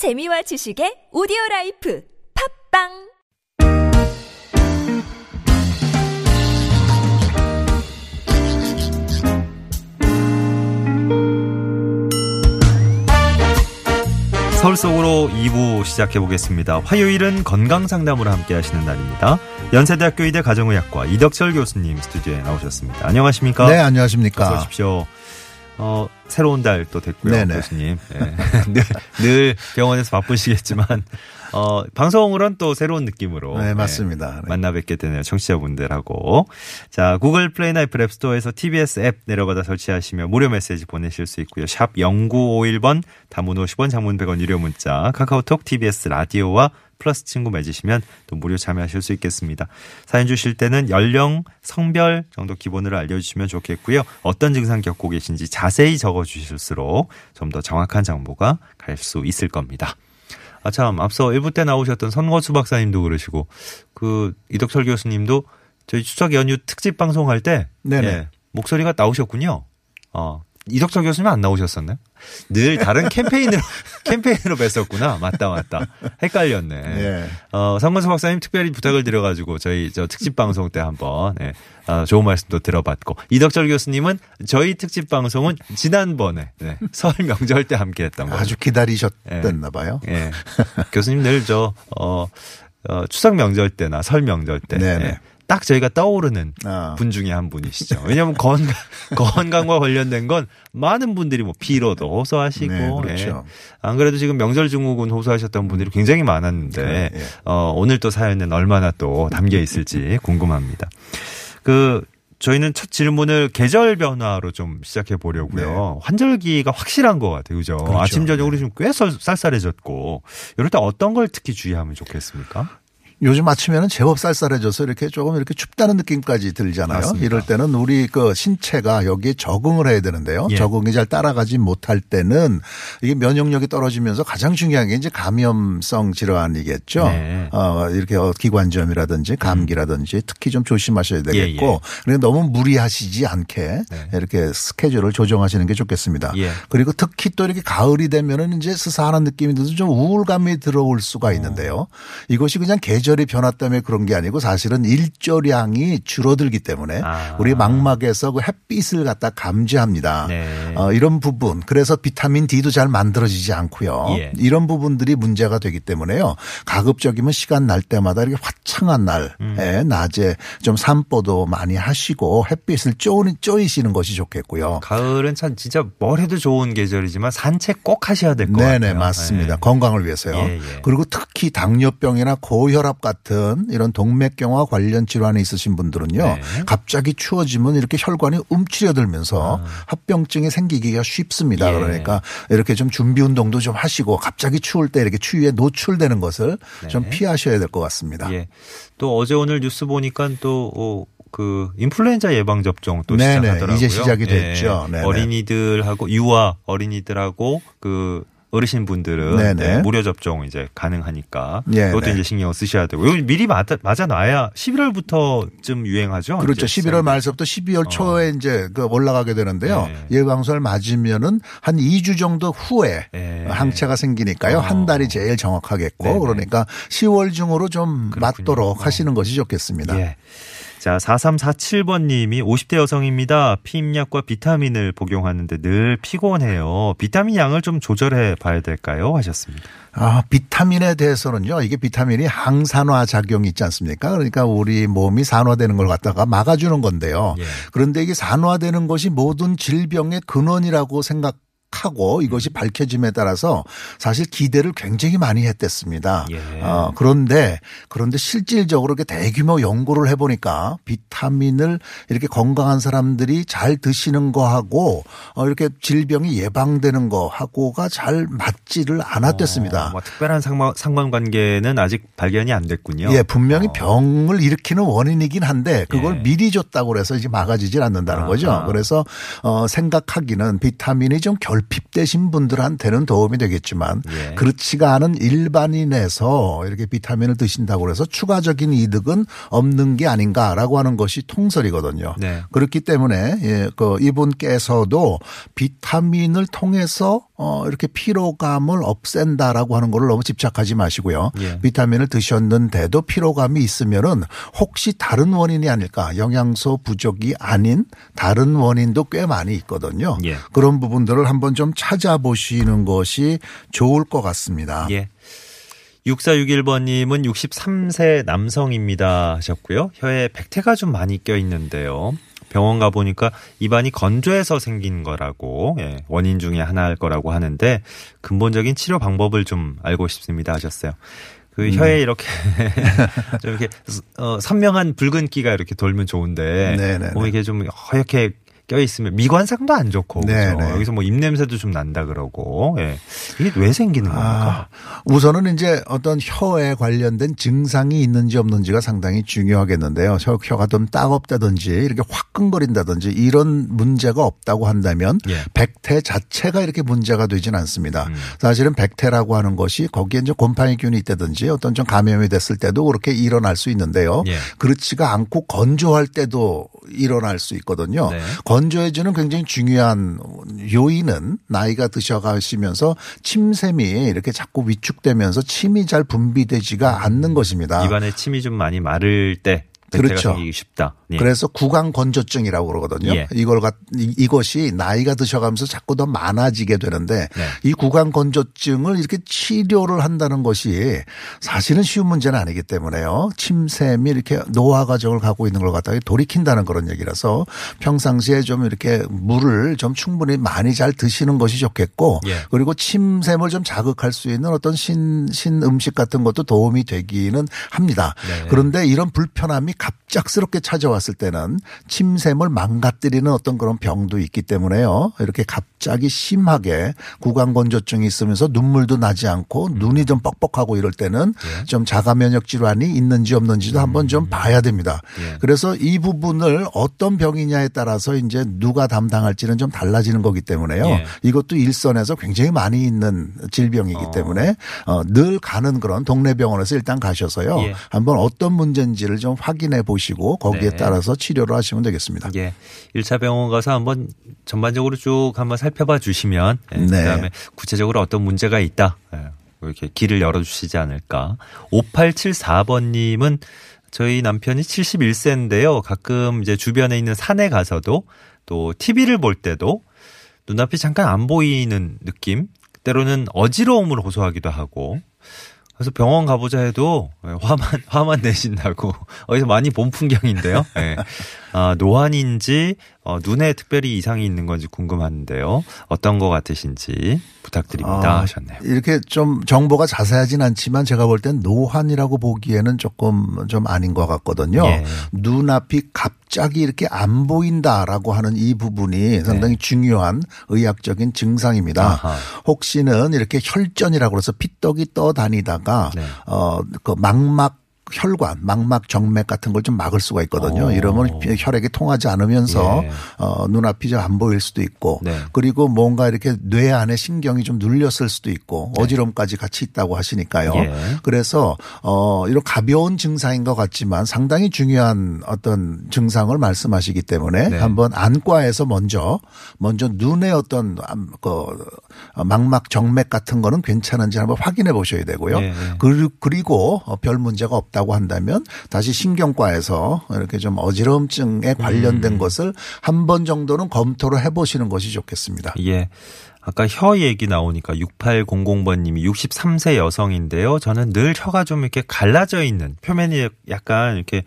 재미와 지식의 오디오 life 팟빵 서울 속으로 2부 시작해 보겠습니다. 화요일은 건강 상담으로 함께 하시는 날입니다. 연세대학교 의대 가정의학과 이덕철 교수님 스튜디오에 나오셨습니다. 안녕하십니까? 네, 어서 안녕하십니까. 오십시오. 어, 새로운 달 또 됐고요. 네네. 교수님. 예. 늘, 늘 병원에서 바쁘시겠지만, 어, 방송으로는 또 새로운 느낌으로. 네, 예, 맞습니다. 네. 만나 뵙게 되네요. 청취자분들하고. 자, 구글 플레이나 애플 앱스토어에서 TBS 앱 내려받아 설치하시면 무료 메시지 보내실 수 있고요. 샵 0951번 단문 50원 장문 100원 유료 문자 카카오톡 TBS 라디오와 플러스 친구 맺으시면 또 무료 참여하실 수 있겠습니다. 사연 주실 때는 연령, 성별 정도 기본으로 알려주시면 좋겠고요. 어떤 증상 겪고 계신지 자세히 적어 주실수록 좀 더 정확한 정보가 갈 수 있을 겁니다. 아, 참, 앞서 1부 때 나오셨던 선거수 박사님도 그러시고, 그, 이덕철 교수님도 저희 추석 연휴 특집 방송할 때, 네네. 예, 목소리가 나오셨군요. 어, 이덕철 교수님 안 나오셨었나요? 늘 다른 캠페인으로, 캠페인으로 뵀었구나. 맞다, 맞다. 헷갈렸네. 예. 어, 선건수 박사님 특별히 부탁을 드려가지고 저희 저 특집 방송 때 한번 예, 어, 좋은 말씀도 들어봤고 이덕철 교수님은 저희 특집 방송은 지난번에 네, 설 명절 때 함께했던 거죠. 아주 기다리셨댔나 봐요. 예. 교수님 늘 저, 어, 어, 추석 명절 때나 설 명절 때. 네네. 예, 딱 저희가 떠오르는 아. 분 중에 한 분이시죠. 왜냐하면 건강, 건강과 관련된 건 많은 분들이 뭐 피로도 호소하시고. 네, 그렇죠. 예. 안 그래도 지금 명절 증후군 호소하셨던 분들이 굉장히 많았는데, 네, 예. 어, 오늘 또 사연은 얼마나 또 담겨 있을지 궁금합니다. 그, 저희는 첫 질문을 계절 변화로 좀 시작해 보려고요. 환절기가 확실한 것 같아요. 그죠? 네. 그렇죠. 아침, 저녁으로 지금 꽤 쌀- 쌀쌀해졌고, 이럴 때 어떤 걸 특히 주의하면 좋겠습니까? 요즘 아침에는 제법 쌀쌀해져서 이렇게 조금 이렇게 춥다는 느낌까지 들잖아요. 맞습니다. 이럴 때는 우리 그 신체가 여기에 적응을 해야 되는데요. 예. 적응이 잘 따라가지 못할 때는 이게 면역력이 떨어지면서 가장 중요한 게 이제 감염성 질환이겠죠. 네. 어, 이렇게 어, 기관지염이라든지 감기라든지 특히 좀 조심하셔야 되겠고 예, 예. 너무 무리하시지 않게 네. 이렇게 스케줄을 조정하시는 게 좋겠습니다. 예. 그리고 특히 또 이렇게 가을이 되면은 이제 스산한 느낌이 들어서 좀 우울감이 들어올 어. 수가 있는데요. 이것이 그냥 계절 의 변화 때문에 그런 게 아니고 사실은 일조량이 줄어들기 때문에 아. 우리 망막에서 그 햇빛을 갖다 감지합니다. 네. 어, 이런 부분 그래서 비타민 D도 잘 만들어지지 않고요. 예. 이런 부분들이 문제가 되기 때문에요. 가급적이면 시간 날 때마다 이렇게 화창한 날에 음. 낮에 좀 산보도 많이 하시고 햇빛을 쪼이, 쪼이시는 것이 좋겠고요. 가을은 참 진짜 뭘 해도 좋은 계절이지만 산책 꼭 하셔야 될 것 같아요. 네네 맞습니다. 예. 건강을 위해서요. 예, 예. 그리고 특히 당뇨병이나 고혈압 같은 이런 동맥경화 관련 질환이 있으신 분들은요. 네. 갑자기 추워지면 이렇게 혈관이 움츠려들면서 합병증이 생기기가 쉽습니다. 아. 예. 그러니까 이렇게 좀 준비 운동도 좀 하시고 갑자기 추울 때 이렇게 추위에 노출되는 것을 좀 피하셔야 될 것 같습니다. 네. 예. 또 어제 오늘 뉴스 보니까 또, 어, 그 인플루엔자 예방 접종 또 네네. 시작하더라고요. 이제 시작이 됐죠. 예. 어린이들하고 유아 어린이들하고 그 어르신 분들은 네네. 네, 무료 접종 이제 가능하니까 예, 그것도 네. 이제 신경 쓰셔야 되고 이거 미리 맞아, 맞아 놔야 11월부터쯤 유행하죠. 그렇죠. 이제 11월 말서부터 12월 초에 이제 그 올라가게 되는데요. 어. 네. 예방설 맞으면은 한 2주 정도 후에 네. 항체가 생기니까요. 어. 한 달이 제일 정확하겠고 네네. 그러니까 10월 중으로 좀 그렇군요. 맞도록 어. 하시는 것이 좋겠습니다. 예. 자, 4347번님이 50대 여성입니다. 피임약과 비타민을 복용하는데 늘 피곤해요. 비타민 양을 좀 조절해 봐야 될까요? 하셨습니다. 아, 비타민에 대해서는요. 이게 비타민이 항산화 작용이 있지 않습니까? 그러니까 우리 몸이 산화되는 걸 갖다가 막아주는 건데요. 예. 그런데 이게 산화되는 것이 모든 질병의 근원이라고 생각 하고 이것이 밝혀짐에 따라서 사실 기대를 굉장히 많이 했댔습니다. 예. 어, 그런데 그런데 실질적으로 이렇게 대규모 연구를 해보니까 비타민을 이렇게 건강한 사람들이 잘 드시는 거하고 어, 이렇게 질병이 예방되는 거하고가 잘 맞지를 않았댔습니다. 어, 뭐 특별한 상관, 상관관계는 아직 발견이 안 됐군요. 예, 분명히 어. 병을 일으키는 원인이긴 한데 그걸 예. 미리 줬다고 그래서 이제 막아지질 않는다는 아하. 거죠. 그래서 어 생각하기는 비타민이 좀 결 결핍되신 분들한테는 도움이 되겠지만 예. 그렇지가 않은 일반인에서 이렇게 비타민을 드신다고 해서 추가적인 이득은 없는 게 아닌가라고 하는 것이 통설이거든요. 네. 그렇기 때문에 예, 그 이분께서도 비타민을 통해서 어 이렇게 피로감을 없앤다라고 하는 거를 너무 집착하지 마시고요. 예. 비타민을 드셨는데도 피로감이 있으면은 혹시 다른 원인이 아닐까? 영양소 부족이 아닌 다른 원인도 꽤 많이 있거든요. 예. 그런 부분들을 한번 좀 찾아보시는 것이 좋을 것 같습니다. 예. 6461번님은 63세 남성입니다 하셨고요. 혀에 백태가 좀 많이 껴 있는데요. 병원 가 보니까 입안이 건조해서 생긴 거라고 예, 원인 중에 하나일 거라고 하는데 근본적인 치료 방법을 좀 알고 싶습니다 하셨어요. 그 음. 혀에 이렇게 좀 이렇게 어, 선명한 붉은 끼가 이렇게 돌면 좋은데 네네네. 뭐 이게 좀 허옇게 껴 있으면 미관상도 안 좋고 그죠? 네네. 여기서 뭐 입냄새도 좀 난다 그러고 예. 이게 왜 생기는 겁니까? 아, 우선은 이제 어떤 혀에 관련된 증상이 있는지 없는지가 상당히 중요하겠는데요. 혀, 혀가 좀 따갑다든지 이렇게 화끈거린다든지 이런 문제가 없다고 한다면 예. 백태 자체가 이렇게 문제가 되진 않습니다. 음. 사실은 백태라고 하는 것이 거기에 이제 곰팡이균이 있다든지 어떤 좀 감염이 됐을 때도 그렇게 일어날 수 있는데요. 예. 그렇지가 않고 건조할 때도 일어날 수 있거든요. 네. 건조해지는 굉장히 중요한 요인은 나이가 드셔가시면서 침샘이 이렇게 자꾸 위축되면서 침이 잘 분비되지가 않는 것입니다. 입안에 침이 좀 많이 마를 때 그렇죠. 생기기 쉽다. 예. 그래서 구강 건조증이라고 그러거든요. 예. 이걸 갖 이- 이것이 나이가 드셔가면서 자꾸 더 많아지게 되는데 네. 이 구강 건조증을 이렇게 치료를 한다는 것이 사실은 쉬운 문제는 아니기 때문에요. 침샘이 이렇게 노화 과정을 가고 있는 걸 갖다가 돌이킨다는 그런 얘기라서 평상시에 좀 이렇게 물을 좀 충분히 많이 잘 드시는 것이 좋겠고 예. 그리고 침샘을 좀 자극할 수 있는 어떤 신, 신 음식 같은 것도 도움이 되기는 합니다. 네. 그런데 이런 불편함이 갑작스럽게 찾아왔을 때는 침샘을 망가뜨리는 어떤 그런 병도 있기 때문에요. 이렇게 갑자기 심하게 구강 건조증이 있으면서 눈물도 나지 않고 눈이 좀 뻑뻑하고 이럴 때는 예. 좀 자가 면역 질환이 있는지 없는지도 한번 좀 봐야 됩니다. 예. 그래서 이 부분을 어떤 병이냐에 따라서 이제 누가 담당할지는 좀 달라지는 거기 때문에요. 예. 이것도 일선에서 굉장히 많이 있는 질병이기 어. 때문에 어, 늘 가는 그런 동네 병원에서 일단 가셔서요. 예. 한번 어떤 문제인지를 좀 확인 해 보시고 거기에 네. 따라서 치료를 하시면 되겠습니다. 예. 1차 병원 가서 한번 전반적으로 쭉 한번 살펴봐 주시면 예, 네. 그다음에 구체적으로 어떤 문제가 있다. 예, 이렇게 길을 열어 주시지 않을까. 5874번 님은 저희 남편이 71세인데요. 가끔 이제 주변에 있는 산에 가서도 또 TV를 볼 때도 눈앞이 잠깐 안 보이는 느낌, 때로는 어지러움을 호소하기도 하고 그래서 병원 가보자 해도 예, 화만 화만 내신다고 어디서 많이 본 풍경인데요. 예. 아, 노안인지 어, 눈에 특별히 이상이 있는 건지 궁금한데요. 어떤 거 같으신지 부탁드립니다 아, 하셨네요. 이렇게 좀 정보가 자세하진 않지만 제가 볼 땐 노환이라고 보기에는 조금 좀 아닌 것 같거든요. 예. 눈앞이 갑 자기 이렇게 안 보인다라고 하는 이 부분이 상당히 중요한 의학적인 증상입니다. 네. 아하. 혹시는 이렇게 혈전이라고 해서 피떡이 떠다니다가 네. 어그 망막 혈관, 망막 정맥 같은 걸 좀 막을 수가 있거든요. 오. 이러면 혈액이 통하지 않으면서 예. 어, 눈앞이 좀안 보일 수도 있고 네. 그리고 뭔가 이렇게 뇌 안에 신경이 좀 눌렸을 수도 있고 어지럼까지 같이 있다고 하시니까요. 네. 예. 그래서 어 이런 가벼운 증상인 것 같지만 상당히 중요한 어떤 증상을 말씀하시기 때문에 네. 한번 안과에서 먼저 먼저 눈의 어떤 암- 그 망막 정맥 같은 거는 괜찮은지 한번 확인해 보셔야 되고요. 예, 예. 그리- 그리고 어, 별 문제가 없다 고 한다면 다시 신경과에서 이렇게 좀 어지러움증에 관련된 음. 것을 한 번 정도는 검토를 해보시는 것이 좋겠습니다. 예. 아까 혀 얘기 나오니까 6800번님이 63세 여성인데요. 저는 늘 혀가 좀 이렇게 갈라져 있는 표면이 약간 이렇게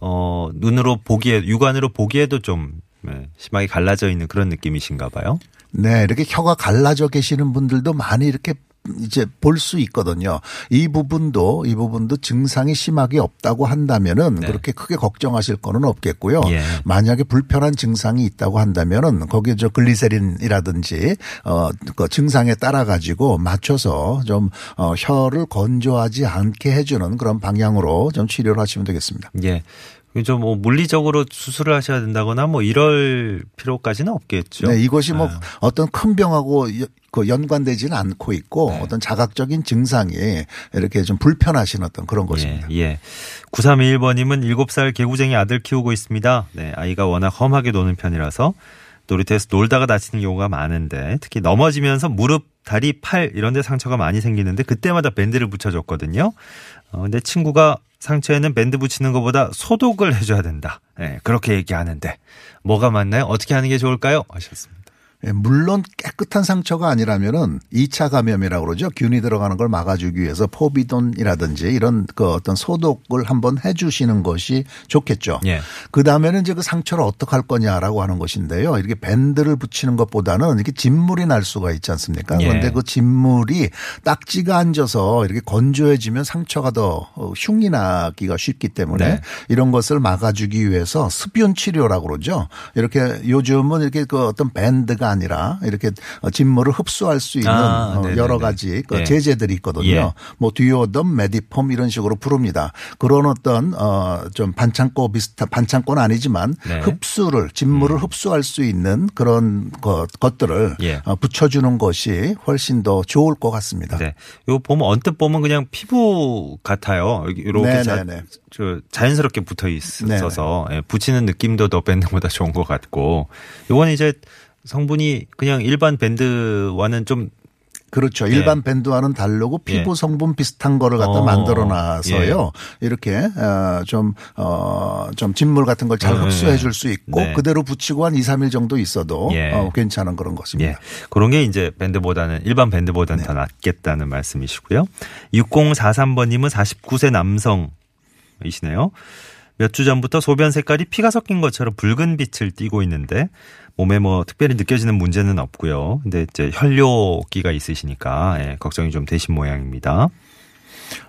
어 눈으로 보기에 육안으로 보기에도 좀 네, 심하게 갈라져 있는 그런 느낌이신가 봐요. 네, 이렇게 혀가 갈라져 계시는 분들도 많이 이렇게 이제 볼 수 있거든요. 이 부분도 이 부분도 증상이 심하게 없다고 한다면은 네. 그렇게 크게 걱정하실 거는 없겠고요. 예. 만약에 불편한 증상이 있다고 한다면은 거기에 저 글리세린이라든지 어그 증상에 따라 가지고 맞춰서 좀 어, 혀를 건조하지 않게 해주는 그런 방향으로 좀 치료를 하시면 되겠습니다. 예. 좀뭐 물리적으로 수술을 하셔야 된다거나 뭐 이럴 필요까지는 없겠죠. 네, 이것이 뭐 어떤 큰 병하고 여- 그 연관되지는 않고 있고 네. 어떤 자각적인 증상이 이렇게 좀 불편하신 어떤 그런 것입니다. 예, 예. 9321번님은 7살 개구쟁이 아들 키우고 있습니다. 네, 아이가 워낙 험하게 노는 편이라서 놀이터에서 놀다가 다치는 경우가 많은데 특히 넘어지면서 무릎, 다리, 팔 이런 데 상처가 많이 생기는데 그때마다 밴드를 붙여줬거든요. 어, 근데 친구가 상처에는 밴드 붙이는 것보다 소독을 해줘야 된다. 예, 그렇게 얘기하는데 뭐가 맞나요? 어떻게 하는 게 좋을까요? 하셨습니다. 예, 물론 깨끗한 상처가 아니라면은 2차 감염이라고 그러죠. 균이 들어가는 걸 막아주기 위해서 포비돈이라든지 이런 그 어떤 소독을 한번 해주시는 것이 좋겠죠. 예. 그 다음에는 이제 그 상처를 어떻게 할 거냐라고 하는 것인데요. 이렇게 밴드를 붙이는 것보다는 이렇게 진물이 날 수가 있지 않습니까? 예. 그런데 그 진물이 딱지가 앉아서 이렇게 건조해지면 상처가 더 어, 흉이 나기가 쉽기 때문에 네. 이런 것을 막아주기 위해서 습윤 치료라고 그러죠. 이렇게 요즘은 이렇게 그 어떤 밴드가 아니라 이렇게 어, 진물을 흡수할 수 있는 아, 어. 여러 가지 그 예. 제제들이 있거든요. 예. 뭐 듀오덤, 메디폼 이런 식으로 부릅니다. 그런 어떤 어좀 반창고 비슷한 반창고는 아니지만 네. 음. 흡수를 진물을 흡수할 수 있는 그런 것, 것들을 예. 어, 붙여주는 것이 훨씬 더 좋을 것 같습니다. 네. 요 보면 언뜻 보면 그냥 피부 같아요. 이렇게 네, 자, 네, 네. 저 자연스럽게 붙어 있어서 예, 붙이는 느낌도 더 밴드보다 좋은 것 같고 요건 이제 성분이 그냥 일반 밴드와는 좀 그렇죠. 예. 일반 밴드와는 다르고 피부 예. 성분 비슷한 거를 갖다 어, 만들어 놔서요. 이렇게 어좀어 좀 진물 같은 걸잘 네. 흡수해 줄 수 있고 네. 그대로 붙이고 한 2, 3일 정도 있어도 예. 어, 괜찮은 그런 것입니다. 예. 그런 게 이제 밴드보다는 일반 밴드보다는 네. 더 낫겠다는 말씀이시고요. 6043번님은 49세 남성이시네요. 몇 주 전부터 소변 색깔이 피가 섞인 것처럼 붉은 빛을 띠고 있는데 몸에 뭐 특별히 느껴지는 문제는 없고요. 근데 이제 혈뇨기가 있으시니까 예, 걱정이 좀 되신 모양입니다.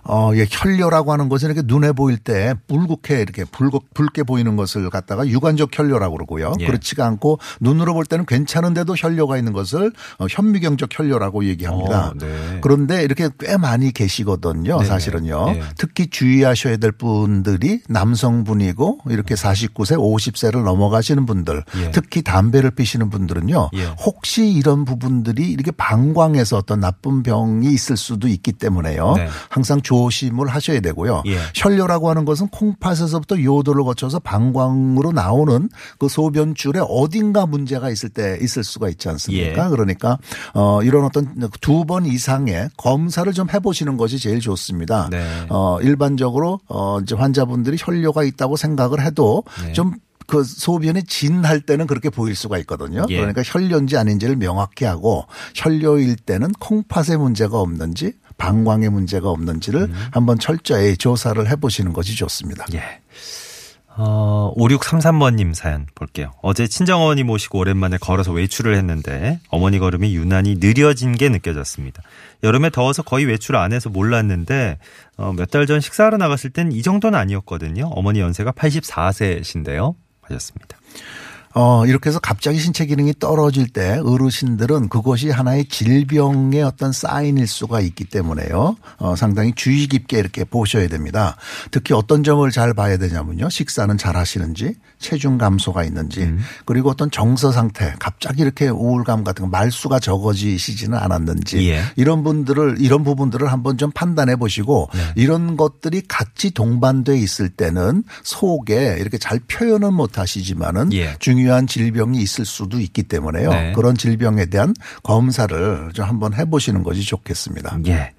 어, 예, 혈뇨라고 하는 것은 이렇게 눈에 보일 때 붉게 이렇게 붉, 붉게 보이는 것을 갖다가 유관적 혈뇨라고 그러고요. 예. 그렇지가 않고 눈으로 볼 때는 괜찮은데도 혈뇨가 있는 것을 어, 현미경적 혈뇨라고 얘기합니다. 어, 네. 그런데 이렇게 꽤 많이 계시거든요. 네네. 사실은요. 예. 특히 주의하셔야 될 분들이 남성분이고 이렇게 49세, 50세를 넘어가시는 분들, 예. 특히 담배를 피시는 분들은요. 예. 혹시 이런 부분들이 이렇게 방광에서 어떤 나쁜 병이 있을 수도 있기 때문에요. 네. 항상 조심을 하셔야 되고요. 예. 혈뇨라고 하는 것은 콩팥에서부터 요도를 거쳐서 방광으로 나오는 그 소변줄에 어딘가 문제가 있을 때 있을 수가 있지 않습니까? 예. 그러니까 어 이런 어떤 두 번 이상의 검사를 좀 해보시는 것이 제일 좋습니다. 네. 어 일반적으로 어 이제 환자분들이 혈뇨가 있다고 생각을 해도 네. 좀그 소변이 진할 때는 그렇게 보일 수가 있거든요. 예. 그러니까 혈뇨인지 아닌지를 명확히 하고 혈뇨일 때는 콩팥에 문제가 없는지 방광에 문제가 없는지를 음. 한번 철저히 조사를 해보시는 것이 좋습니다. 예. 어, 5633번님 사연 볼게요. 어제 친정어머니 모시고 오랜만에 걸어서 외출을 했는데 어머니 걸음이 유난히 느려진 게 느껴졌습니다. 여름에 더워서 거의 외출 안 해서 몰랐는데 어, 몇 달 전 식사하러 나갔을 땐 이 정도는 아니었거든요. 어머니 연세가 84세신데요. 하셨습니다. 어, 이렇게 해서 갑자기 신체 기능이 떨어질 때 어르신들은 그것이 하나의 질병의 어떤 사인일 수가 있기 때문에요. 어, 상당히 주의 깊게 이렇게 보셔야 됩니다. 특히 어떤 점을 잘 봐야 되냐면요. 식사는 잘 하시는지, 체중 감소가 있는지, 그리고 어떤 정서 상태, 갑자기 이렇게 우울감 같은 거 말수가 적어지시지는 않았는지, 예. 이런 분들을, 이런 부분들을 한번 좀 판단해 보시고 이런 것들이 같이 동반돼 있을 때는 속에 이렇게 잘 표현은 못 하시지만은 예. 중요 한 질병이 있을 수도 있기 때문에요. 네. 그런 질병에 대한 검사를 좀 한번 해보시는 것이 좋겠습니다. 예.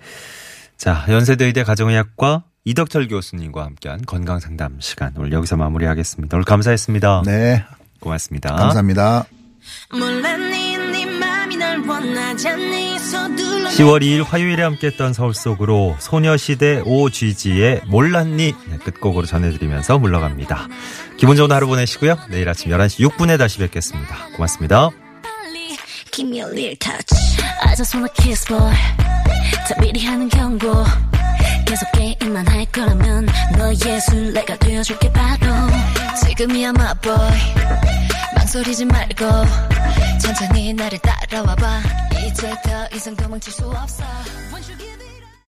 자, 연세대 의대 가정의학과 이덕철 교수님과 함께한 건강 상담 시간 오늘 여기서 마무리하겠습니다. 오늘 감사했습니다. 네, 고맙습니다. 감사합니다. 10월 2일 화요일에 함께했던 서울 속으로 소녀시대 OGG의 몰랐니 네, 끝곡으로 전해드리면서 물러갑니다. 기분 좋은 하루 보내시고요. 내일 아침 11시 6분에 다시 뵙겠습니다. 고맙습니다. Give me a little touch I just wanna kiss boy 다 미리 하는 경고 계속 게임만 할 거라면 너의 술래가 되어줄게 바로 지금이야 my boy 망설이지 말고 천천히 나를 따라와봐. 이제 더 이상 도망칠 수 없어